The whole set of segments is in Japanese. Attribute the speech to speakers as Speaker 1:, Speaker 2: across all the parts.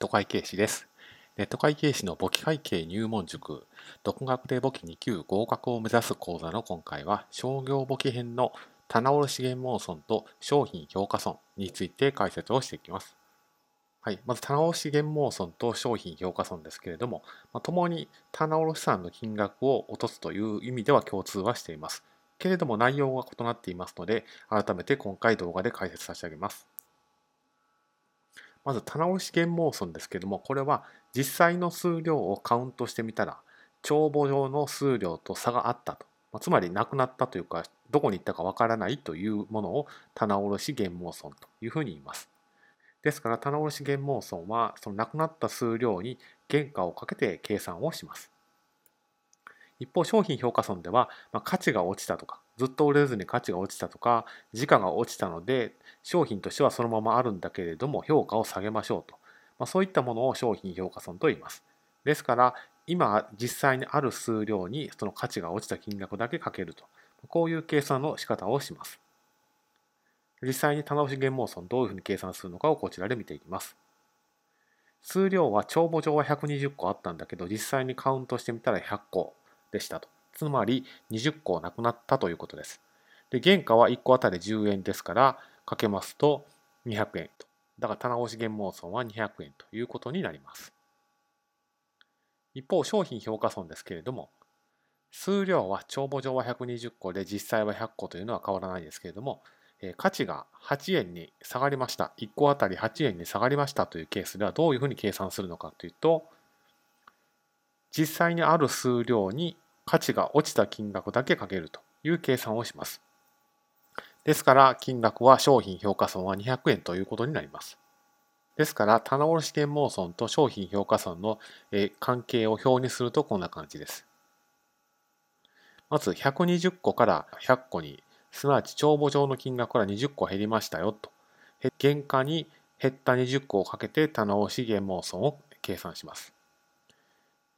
Speaker 1: ト会計士です。ネット会計士の簿記会計入門塾、独学で簿記2級合格を目指す講座の今回は、商業簿記編の棚卸資源網損と商品評価損について解説をしていきます。はい、まず棚卸資源網損と商品評価損ですけれども、まあ、共に棚卸産の金額を落とすという意味では共通はしています。けれども内容が異なっていますので、改めて今回動画で解説差し上げます。まず棚卸減毛損ですけども、これは実際の数量をカウントしてみたら、帳簿上の数量と差があったと。まあつまりなくなったというか、どこに行ったかわからないというものを棚卸減毛損というふうに言います。ですから棚卸減毛損はそのなくなった数量に原価をかけて計算をします。一方商品評価損では、まあ、価値が落ちたとかずっと売れずに価値が落ちたとか時価が落ちたので商品としてはそのままあるんだけれども評価を下げましょうと、まあ、そういったものを商品評価損と言います。ですから今実際にある数量にその価値が落ちた金額だけかけると。こういう計算の仕方をします。実際に棚押し減毛損どういうふうに計算するのかをこちらで見ていきます。数量は帳簿上は120個あったんだけど実際にカウントしてみたら100個。でしたと。つまり20個なくなったということです。で、原価は1個あたり10円ですから、かけますと200円と。だから棚押し減毛損は200円ということになります。一方、商品評価損ですけれども、数量は帳簿上は120個で実際は100個というのは変わらないですけれども、価値が8円に下がりました。1個あたり8円に下がりましたというケースではどういうふうに計算するのかというと、実際にある数量に価値が落ちた金額だけかけるという計算をします。ですから金額は商品評価損は200円ということになります。ですから棚卸減毛損と商品評価損の関係を表にするとこんな感じです。まず120個から100個にすなわち帳簿上の金額から20個減りましたよと。原価に減った20個をかけて棚卸減毛損を計算します。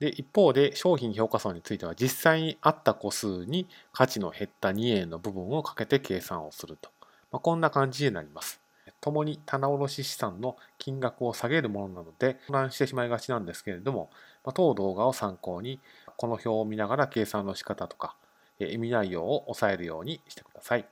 Speaker 1: で一方で商品評価損については実際にあった個数に価値の減った2円の部分をかけて計算をすると、まあ、こんな感じになります。共に棚卸資産の金額を下げるものなので混乱してしまいがちなんですけれども、まあ、当動画を参考にこの表を見ながら計算の仕方とか意味内容を押さえるようにしてください。